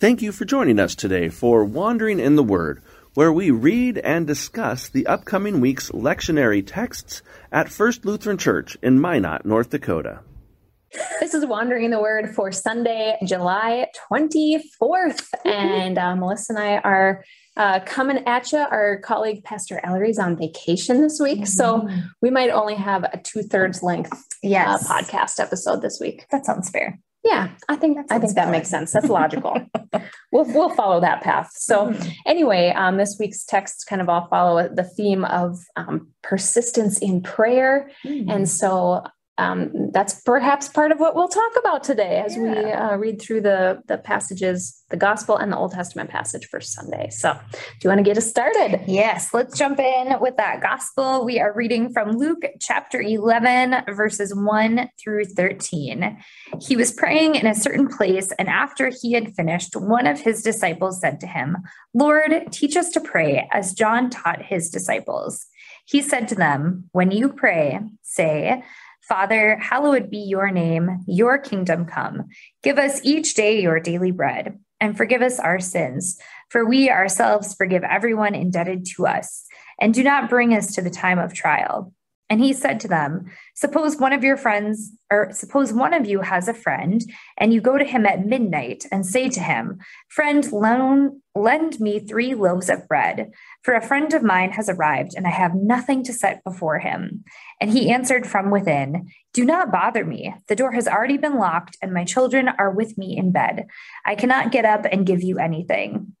Thank you for joining us today for Wandering in the Word, where we read and discuss the upcoming week's lectionary texts at First Lutheran Church in Minot, North Dakota. This is Wandering in the Word for Sunday, July 24th. And uh, Melissa and I are uh, coming at you. Our colleague, Pastor Ellery, is on vacation this week. Mm-hmm. So we might only have a two thirds length uh, yes. uh, podcast episode this week. That sounds fair. Yeah, I think that's. I think that makes sense. That's logical. we'll we'll follow that path. So mm-hmm. anyway, um, this week's texts kind of all follow the theme of um, persistence in prayer, mm-hmm. and so um, that's perhaps part of what we'll talk about today as yeah. we uh, read through the the passages, the Gospel and the Old Testament passage for Sunday. So, do you want to get us started? Yes, let's jump in with that Gospel. We are reading from Luke chapter eleven, verses one through thirteen. He was praying in a certain place, and after he had finished, one of his disciples said to him, "Lord, teach us to pray, as John taught his disciples." He said to them, "When you pray, say." Father, hallowed be your name, your kingdom come. Give us each day your daily bread, and forgive us our sins, for we ourselves forgive everyone indebted to us. And do not bring us to the time of trial and he said to them, Suppose one of your friends, or suppose one of you has a friend, and you go to him at midnight and say to him, Friend, loan, lend me three loaves of bread, for a friend of mine has arrived, and I have nothing to set before him. And he answered from within, Do not bother me. The door has already been locked, and my children are with me in bed. I cannot get up and give you anything.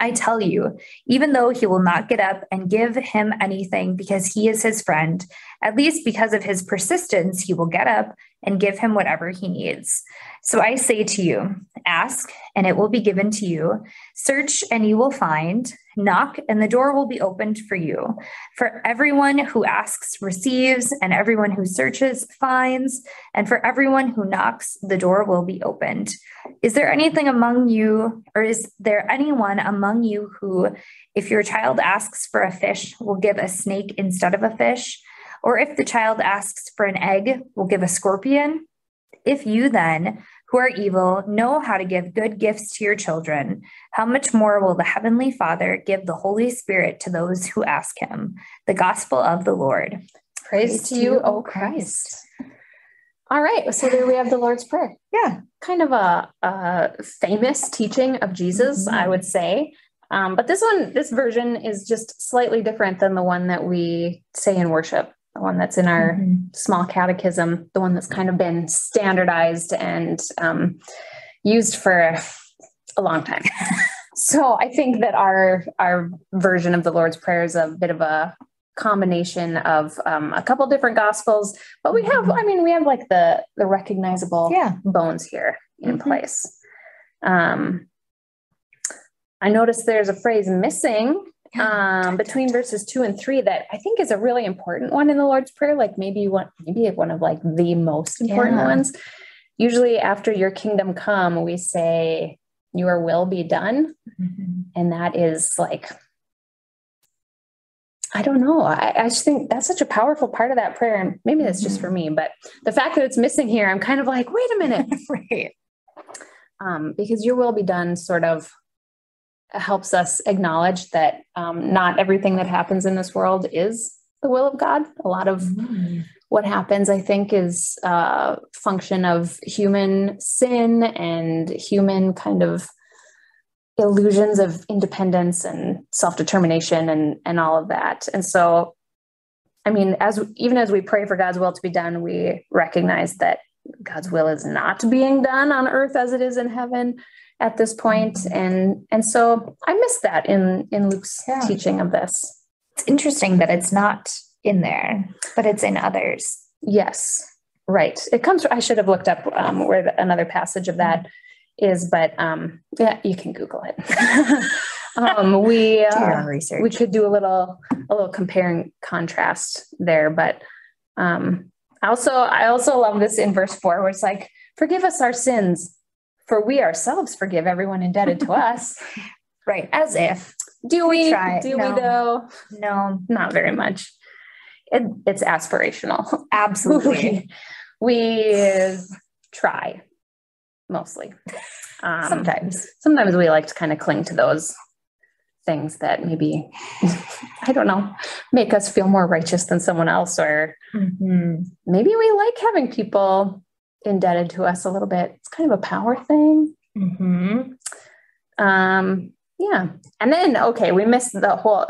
I tell you, even though he will not get up and give him anything because he is his friend, at least because of his persistence, he will get up and give him whatever he needs. So I say to you, ask and it will be given to you. Search and you will find. Knock and the door will be opened for you. For everyone who asks receives, and everyone who searches finds, and for everyone who knocks, the door will be opened. Is there anything among you, or is there anyone among you who, if your child asks for a fish, will give a snake instead of a fish? Or if the child asks for an egg, will give a scorpion? If you then, who are evil, know how to give good gifts to your children, how much more will the Heavenly Father give the Holy Spirit to those who ask Him? The Gospel of the Lord. Praise, Praise to you, O Christ. All right, so there we have the Lord's Prayer. Yeah, kind of a, a famous teaching of Jesus, mm-hmm. I would say. Um, but this one, this version is just slightly different than the one that we say in worship the one that's in our mm-hmm. small catechism, the one that's kind of been standardized and um, used for a long time. so I think that our our version of the Lord's Prayer is a bit of a combination of um, a couple different gospels, but we have, I mean, we have like the the recognizable yeah. bones here in mm-hmm. place. Um, I noticed there's a phrase missing um, between verses two and three that I think is a really important one in the Lord's Prayer, like maybe one, maybe one of like the most important yeah. ones. Usually, after your kingdom come, we say, Your will be done. Mm-hmm. And that is like, I don't know. I, I, just think that's such a powerful part of that prayer. And maybe that's just for me, but the fact that it's missing here, I'm kind of like, wait a minute. right. Um, because your will be done sort of helps us acknowledge that um, not everything that happens in this world is the will of God. A lot of mm. what happens, I think, is a function of human sin and human kind of illusions of independence and self-determination and and all of that. And so, I mean, as even as we pray for God's will to be done, we recognize that God's will is not being done on earth as it is in heaven at this point. and and so i missed that in in luke's yeah. teaching of this it's interesting that it's not in there but it's in others yes right it comes i should have looked up um, where the, another passage of that is but um yeah you can google it um we uh, research. we could do a little a little compare and contrast there but um also i also love this in verse 4 where it's like forgive us our sins for we ourselves forgive everyone indebted to us. right. As if. Do we? we do no. we though? No, not very much. It, it's aspirational. Absolutely. we, we try mostly. Um, Sometimes. sometimes we like to kind of cling to those things that maybe I don't know make us feel more righteous than someone else, or Mhm. maybe we like having people indebted to us a little bit. It's kind of a power thing. Mhm. Um, yeah. And then, okay, we missed the whole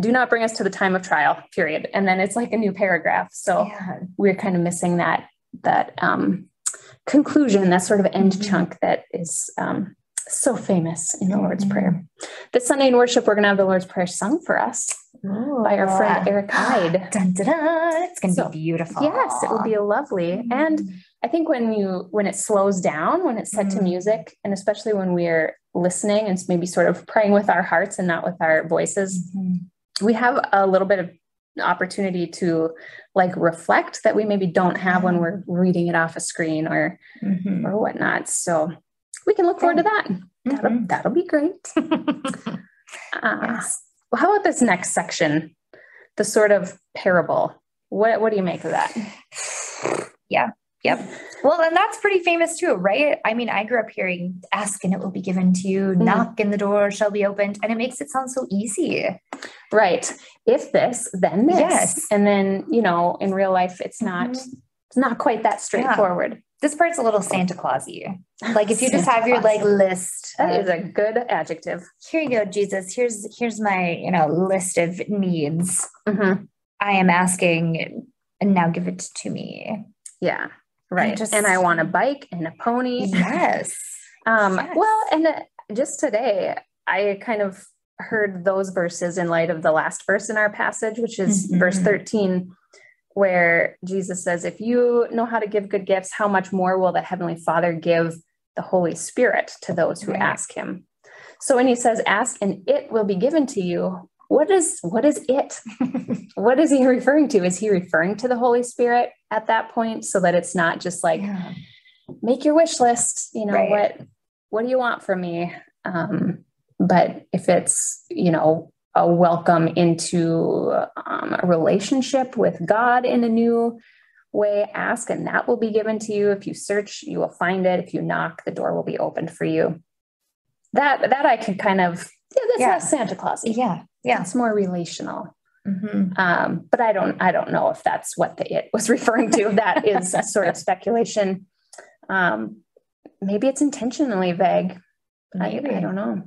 do not bring us to the time of trial, period. And then it's like a new paragraph. So Yeah. we're kind of missing that that um conclusion, that sort of end Mhm. chunk that is um so famous in the Lord's Mhm. Prayer. This Sunday in worship, we're gonna have the Lord's Prayer sung for us by our friend Eric Hyde. Dun, dun, dun. It's going to So, be beautiful. Yes, it will be lovely. And Mhm. I think when you when it slows down, when it's set to Mm. music, and especially when we're listening and maybe sort of praying with our hearts and not with our voices, Mhm. we have a little bit of opportunity to like reflect that we maybe don't have when we're reading it off a screen or Mhm. or whatnot. So we can look forward to that. That'll, Mhm. that'll be great. Uh, Yes. well, how about this next section, the sort of parable? What what do you make of that? Yeah. Yep. Well, and that's pretty famous too, right? I mean, I grew up hearing ask and it will be given to you, knock and the door shall be opened. And it makes it sound so easy. Right. If this, then this. Yes. And then, you know, in real life, it's not Mhm. it's not quite that straightforward. This part's a little Santa Clausy. Like if you just have your like list. That of, is a good adjective. here you go, Jesus. Here's here's my, you know, list of needs. Mhm. I am asking and now give it to me. Yeah. Right. just- and I want a bike and a pony. Yes. Um, Yes. Well, and uh, just today, I kind of heard those verses in light of the last verse in our passage, which is verse Mhm. 13, where Jesus says, If you know how to give good gifts, how much more will the Heavenly Father give the Holy Spirit to those who Right. ask Him? So when He says, Ask and it will be given to you, what is what is it? what is he referring to? Is he referring to the Holy Spirit at that point so that it's not just like Yeah. make your wish list you know Right. what what do you want from me um but if it's you know a welcome into um, a relationship with god in a new way ask and that will be given to you if you search you will find it if you knock the door will be opened for you that that i can kind of yeah that's Yeah. less santa claus Yeah. Yeah. it's more relational Mhm. um, but I don't I don't know if that's what the it was referring to. That is a sort of speculation. Um, maybe it's intentionally vague. I, I don't know.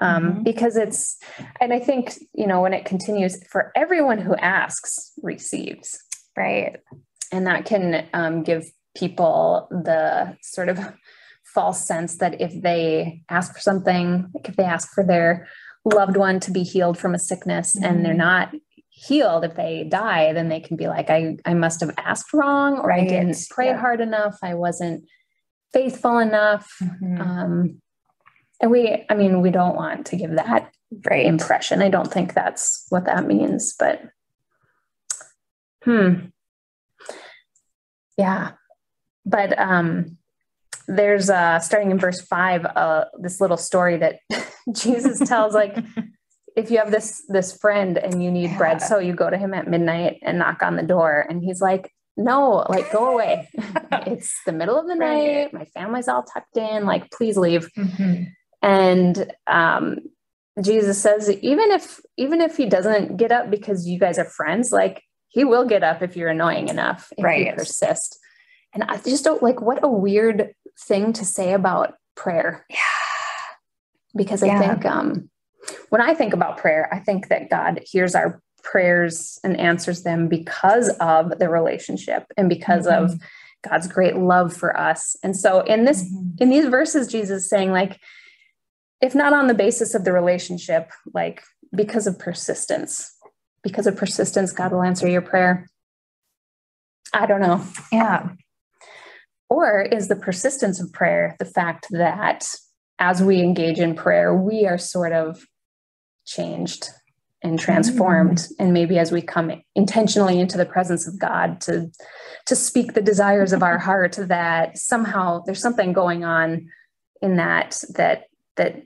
Um, Mhm. Because it's, and I think, you know, when it continues, for everyone who asks, receives. Right. And that can um, give people the sort of false sense that if they ask for something, like if they ask for their loved one to be healed from a sickness and they're Mhm. not healed, if they die, then they can be like, I, I must have asked wrong or I didn't pray Yeah. hard enough. I wasn't faithful enough. Mhm. Um, and we, I mean, we don't want to give that Right. impression. I don't think that's what that means, but hmm. Yeah. But um there's uh starting in verse five, uh this little story that Jesus tells like if you have this this friend and you need bread, so you go to him at midnight and knock on the door and he's like, No, like go away. it's the middle of the Right. night, my family's all tucked in, like please leave Mhm. And um jesus says even if even if he doesn't get up because you guys are friends like he will get up if you're annoying enough if you persist and i just don't like what a weird thing to say about prayer Yeah. because i Yeah. think um when i think about prayer i think that god hears our prayers and answers them because of the relationship and because of Mm-hmm. god's great love for us and so in this Mhm. in these verses jesus is saying like if not on the basis of the relationship like because of persistence because of persistence god will answer your prayer. I don't know. Yeah. or is the persistence of prayer the fact that as we engage in prayer we are sort of changed and transformed mm. and maybe as we come intentionally into the presence of god to to speak the desires of our heart that somehow there's something going on in that that that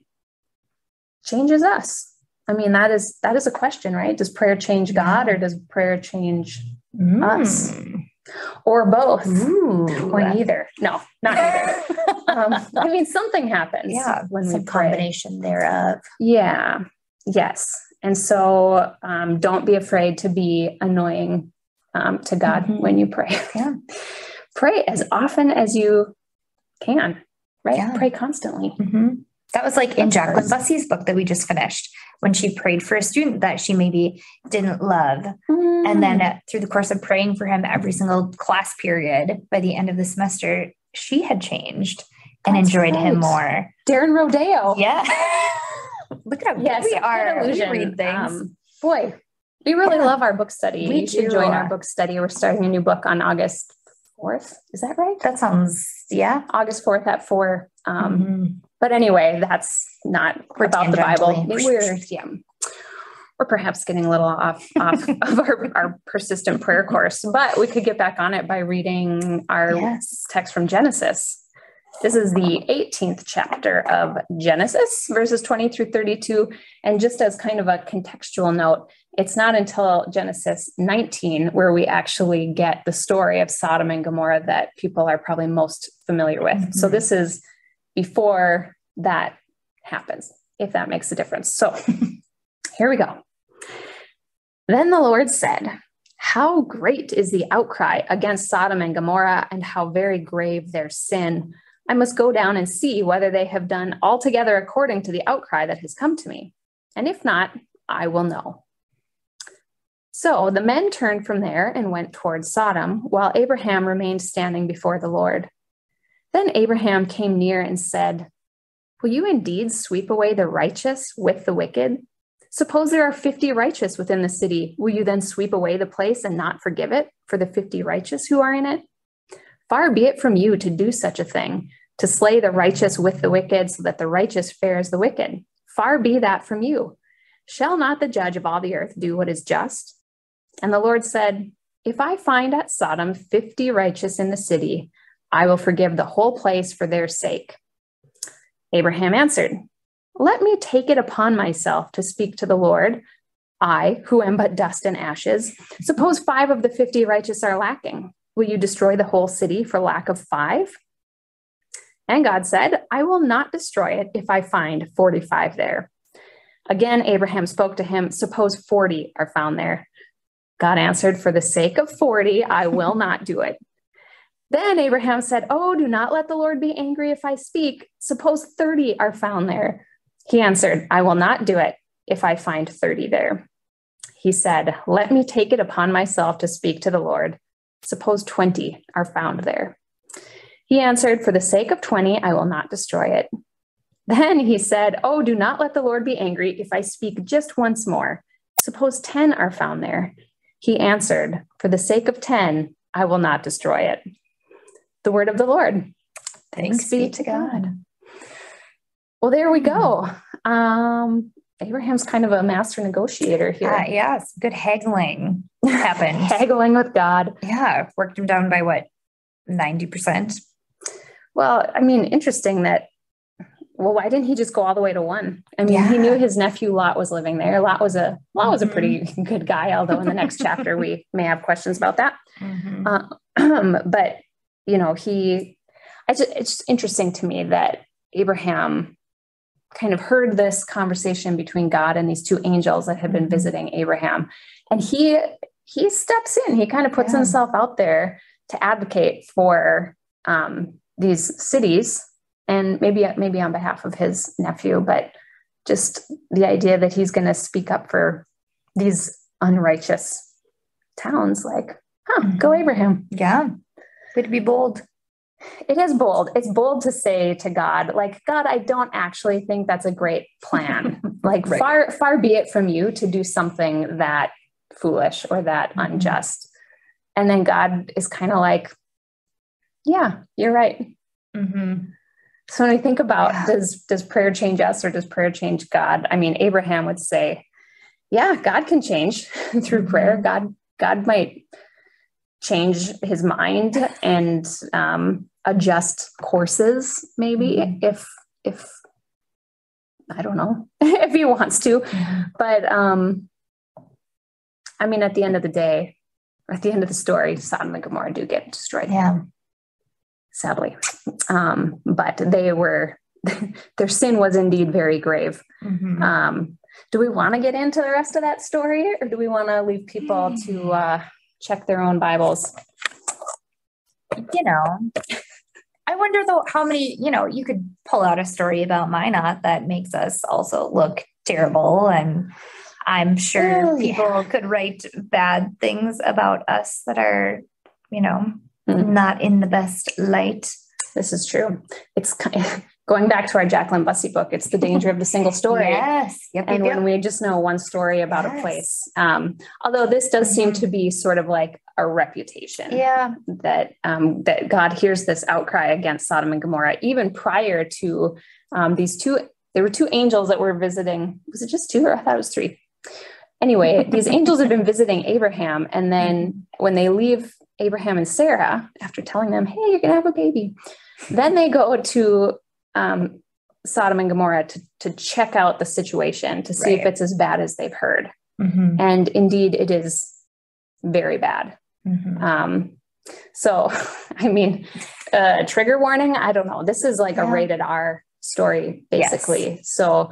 changes us i mean that is that is a question right does prayer change god or does prayer change Us. Mm. or both, Ooh. or neither. No, not neither. um, I mean, something happens. yeah, when some we pray. A combination thereof. Yeah. Yes. And so um, don't be afraid to be annoying um, to God Mhm. when you pray. Yeah. pray as often as you can, right? Yeah. Pray constantly. Mhm. That was like in Jacqueline. Bussie's book that we just finished when she prayed for a student that she maybe didn't love. And then uh, through the course of praying for him every single class period, by the end of the semester, she had changed and That's enjoyed him more. Darren Rodeo. Yeah. Look at how Yes. good we are. illusion. We read things. Um, boy, we really Yeah. love our book study. We you should join our book study. We're starting a new book on August 4th. Is that right? that sounds, yeah. August 4th at 4. Um, Mhm. But anyway, that's not We're about the Bible. We're yeah. We're perhaps getting a little off off of our, our persistent prayer course, but we could get back on it by reading our Yes. text from Genesis. This is the 18th chapter of Genesis, verses 20 through 32. And just as kind of a contextual note, it's not until Genesis 19 where we actually get the story of Sodom and Gomorrah that people are probably most familiar with. So Mhm. this is before that happens, if that makes a difference. So here we go. Then the Lord said, How great is the outcry against Sodom and Gomorrah, and how very grave their sin. I must go down and see whether they have done altogether according to the outcry that has come to me. And if not, I will know. So the men turned from there and went towards Sodom, while Abraham remained standing before the Lord. Then Abraham came near and said, Will you indeed sweep away the righteous with the wicked? Suppose there are 50 righteous within the city. Will you then sweep away the place and not forgive it for the 50 righteous who are in it? Far be it from you to do such a thing, to slay the righteous with the wicked, so that the righteous fares the wicked. Far be that from you. Shall not the judge of all the earth do what is just? And the Lord said, If I find at Sodom 50 righteous in the city, I will forgive the whole place for their sake. Abraham answered, Let me take it upon myself to speak to the Lord. I, who am but dust and ashes, suppose five of the 50 righteous are lacking. Will you destroy the whole city for lack of five? And God said, I will not destroy it if I find 45 there. Again, Abraham spoke to him, Suppose 40 are found there. God answered, For the sake of 40, I will not do it. Then Abraham said, Oh, do not let the Lord be angry if I speak. Suppose 30 are found there. He answered, I will not do it if I find 30 there. He said, Let me take it upon myself to speak to the Lord. Suppose 20 are found there. He answered, For the sake of 20, I will not destroy it. Then he said, Oh, do not let the Lord be angry if I speak just once more. Suppose 10 are found there. He answered, For the sake of 10, I will not destroy it. The word of the Lord. Thanks, be to God. Well, there we go. Um, Abraham's kind of a master negotiator here. Yeah, yeah, it's good haggling happened. Haggling with God. yeah, worked him down by what, 90%? Well, I mean, interesting that. Well, why didn't he just go all the way to one? I mean, he knew his nephew Lot was living there. Lot was a Lot was a pretty good guy, although in the next chapter we may have questions about that. Mhm. Um, but you know, he. Just, it's just interesting to me that Abraham kind of heard this conversation between God and these two angels that had been Mhm. visiting Abraham, and he he steps in. He kind of puts Yeah. himself out there to advocate for um, these cities, and maybe maybe on behalf of his nephew, but just the idea that he's going to speak up for these unrighteous towns, like, huh, go Mhm. Abraham. Yeah, to be bold. It is bold. It's bold to say to God, like, God, I don't actually think that's a great plan. like, Right. far, far be it from you to do something that foolish or that Mhm. unjust. And then God is kind of like, yeah, you're right. Mm-hmm. So when we think about Yeah. does does prayer change us or does prayer change God? I mean, Abraham would say, yeah, God can change through Mhm. prayer. God God might change his mind and um, adjust courses, maybe Mhm. if if I don't know if he wants to. But um, I mean, at the end of the day, at the end of the story, Sodom and Gomorrah do get destroyed. Yeah. Sadly. Um, but they were their sin was indeed very grave. Mhm. Um, do we want to get into the rest of that story or do we want to leave people to uh, check their own Bibles? you know, I wonder though how many, you know, you could pull out a story about Minot that makes us also look terrible. And I'm sure Oh, yeah. people could write bad things about us that are, you know, Mhm. not in the best light. This is true. It's ki- going back to our Jacqueline Bussie book. It's the danger of the single story. Yes. Yep. And yep, when we just know one story about a place, um, although this does seem to be sort of like a reputation yeah. that um, that God hears this outcry against Sodom and Gomorrah, even prior to um, these two. There were two angels that were visiting. Was it just two, or I thought it was three? Anyway, these angels have been visiting Abraham, and then when they leave Abraham and Sarah after telling them, "Hey, you're gonna have a baby," then they go to um, Sodom and Gomorrah to to check out the situation to see if it's as bad as they've heard, Mhm, and indeed, it is very bad. mhm. Um, so, I mean, uh, trigger warning. I don't know. This is like a rated R story, Yes. basically. So,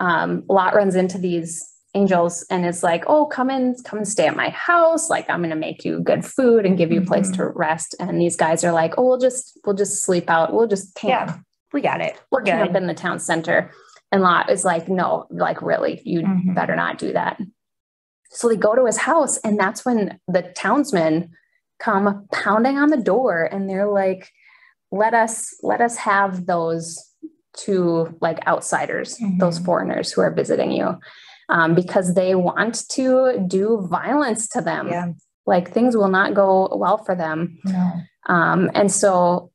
um, Lot runs into these angels and is like, "Oh, come in, come and stay at my house. Like, I'm going to make you good food and give you a place Mhm. to rest." And these guys are like, "Oh, we'll just we'll just sleep out. We'll just camp. Yeah. We got it. We're good. in the town center." And Lot is like, "No, like really, you Mhm. better not do that." So they go to his house, and that's when the townsmen come pounding on the door, and they're like, "Let us, let us have those two like outsiders, those Mhm. foreigners who are visiting you, um, because they want to do violence to them. Yeah. Like things will not go well for them." No. Um, and so,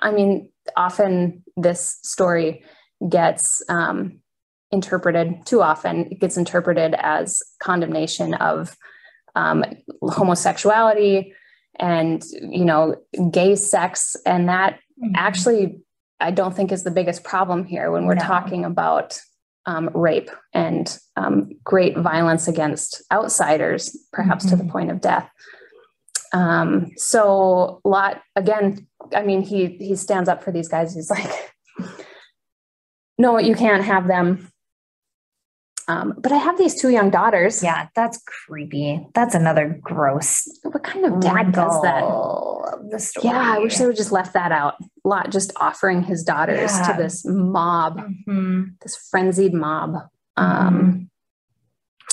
I mean, often this story gets um, interpreted too often, it gets interpreted as condemnation of um, homosexuality and, you know, gay sex. And that Mhm. actually, I don't think is the biggest problem here when we're No. talking about um, rape and um, great violence against outsiders, perhaps to the Mhm. point of death. Um, so Lot again, I mean, he he stands up for these guys. He's like, "No, you can't have them." Um, but I have these two young daughters. Yeah, that's creepy. That's another gross What kind of dad does that? The story. Yeah, I wish they would just left that out. Lot just offering his daughters Yeah. to this mob, Mhm. this frenzied mob. Um, Who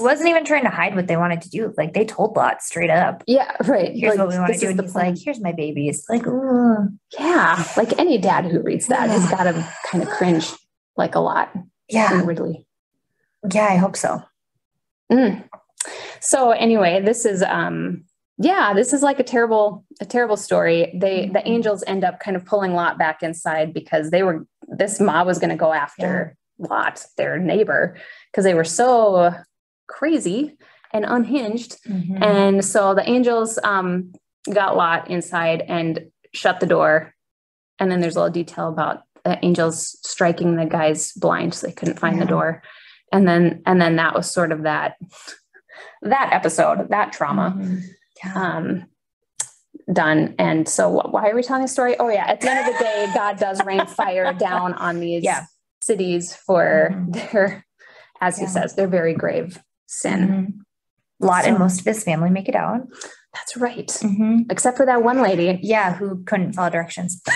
wasn't even trying to hide what they wanted to do. Like they told Lot straight up, Yeah, right. "Here's Like, what we want to do," and he's plan. like, "Here's my babies." Like, ugh. yeah, like any dad who reads that has got to kind of cringe like a lot yeah, inwardly. yeah, I hope so. Mm. So anyway, this is um yeah, this is like a terrible a terrible story. They the Mhm. angels end up kind of pulling Lot back inside because they were this mob was going to go after Lot, their neighbor, because they were so crazy and unhinged. Mhm. And so the angels um got Lot inside and shut the door. And then there's a little detail about the angels striking the guys blind so they couldn't find the door. And then and then that was sort of that that episode, that trauma Mhm. Yeah. um done. And so why are we telling the story? Oh yeah, at the end of the day, God does rain fire down on these Yeah. cities for Mhm. their, as he Yeah. says, their very grave sin. Mhm. Lot and most of his family make it out. That's right. Mhm. Except for that one lady. Yeah, who couldn't follow directions.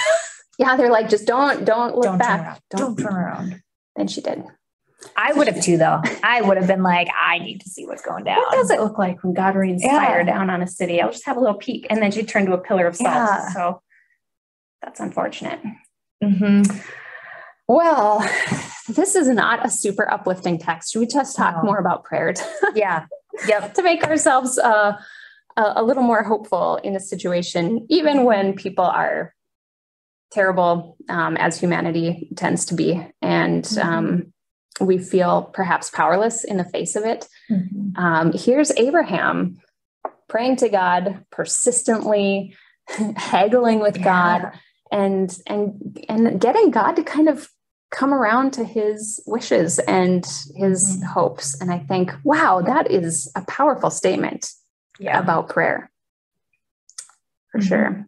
Yeah, they're like, just don't, don't look Don't turn back. around. Don't turn around. Then she did. I would have too, though. I would have been like, I need to see what's going down. What does it look like when God rains Yeah. fire down on a city? I'll just have a little peek. And then she turned to a pillar of salt. Yeah. So that's unfortunate. Mm-hmm. Well, this is not a super uplifting text. Should we just talk No. more about prayer Yeah. Yep. to make ourselves uh, a, little more hopeful in a situation, even when people are terrible, um, as humanity tends to be, and um, we feel perhaps powerless in the face of it? Mhm. Um, here's Abraham praying to God persistently, haggling with God, and and and getting God to kind of come around to his wishes and his Mhm. hopes. And I think, wow, that is a powerful statement. Yeah. about prayer. For Mhm. sure.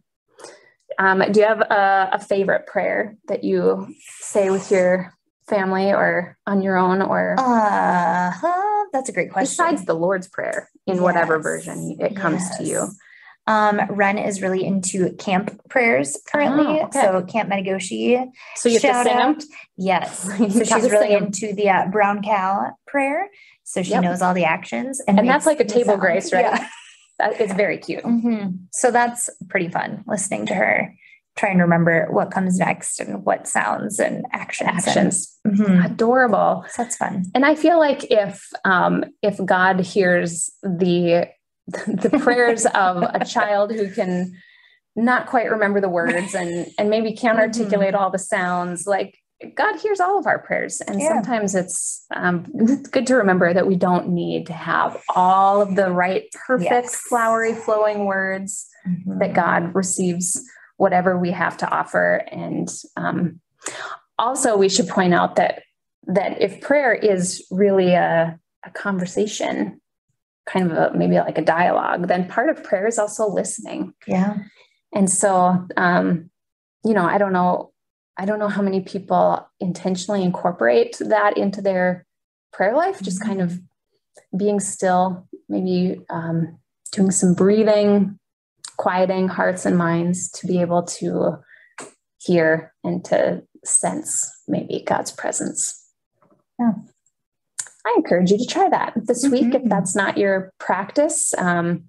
Um, do you have a, a favorite prayer that you say with your family or on your own or Uh huh. That's a great question. besides the Lord's Prayer in whatever version it comes to you? Um, Ren is really into camp prayers currently. Oh, okay. So Camp Metigoshe. So you have to shout sing 'em? out. Yes. So she's really into the uh, brown cow prayer. So she Yep. knows all the actions. And that's like a table grace, right? Yeah. It's very cute. Mhm. So that's pretty fun listening to her, trying to remember what comes next and what sounds and actions. and- Actions. Mhm. Adorable. So that's fun. And I feel like if um, if God hears the the prayers of a child who can not quite remember the words and and maybe can't Mhm. articulate all the sounds, like God hears all of our prayers. And Yeah. sometimes it's um, it's good to remember that we don't need to have all of the right, perfect, Yes. flowery, flowing words Mhm. that God receives whatever we have to offer. And um, also, we should point out that that if prayer is really a, a conversation, kind of a, maybe like a dialogue, then part of prayer is also listening. Yeah. And so, um, you know, I don't know, I don't know how many people intentionally incorporate that into their prayer life, just Mhm. kind of being still, maybe um, doing some breathing, quieting hearts and minds to be able to hear and to sense maybe God's presence. Yeah. I encourage you to try that this week if Mhm. that's not your practice. Um,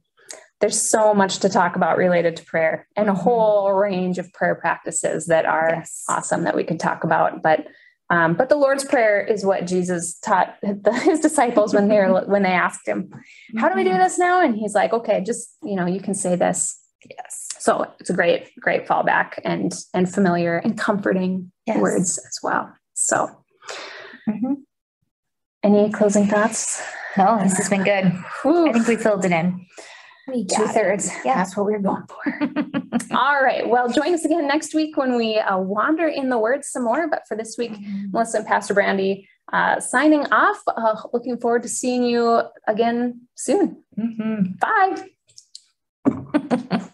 there's so much to talk about related to prayer and a Mhm. whole range of prayer practices that are Yes. awesome that we can talk about. But um, but the Lord's Prayer is what Jesus taught the, his disciples when they're when they asked him, "How do we do this now?" And he's like, "Okay, just you know, you can say this." Yes. So it's a great great fallback and and familiar and comforting Yes. words as well. So, Mhm. Any closing thoughts? No, this has been good. Whew. I think we filled it in. Two thirds. Yeah. That's what we we're going for. All right. Well, join us again next week when we uh, wander in the words some more. But for this week, Melissa and Pastor Brandy uh, signing off. Uh, looking forward to seeing you again soon. Mhm. Bye.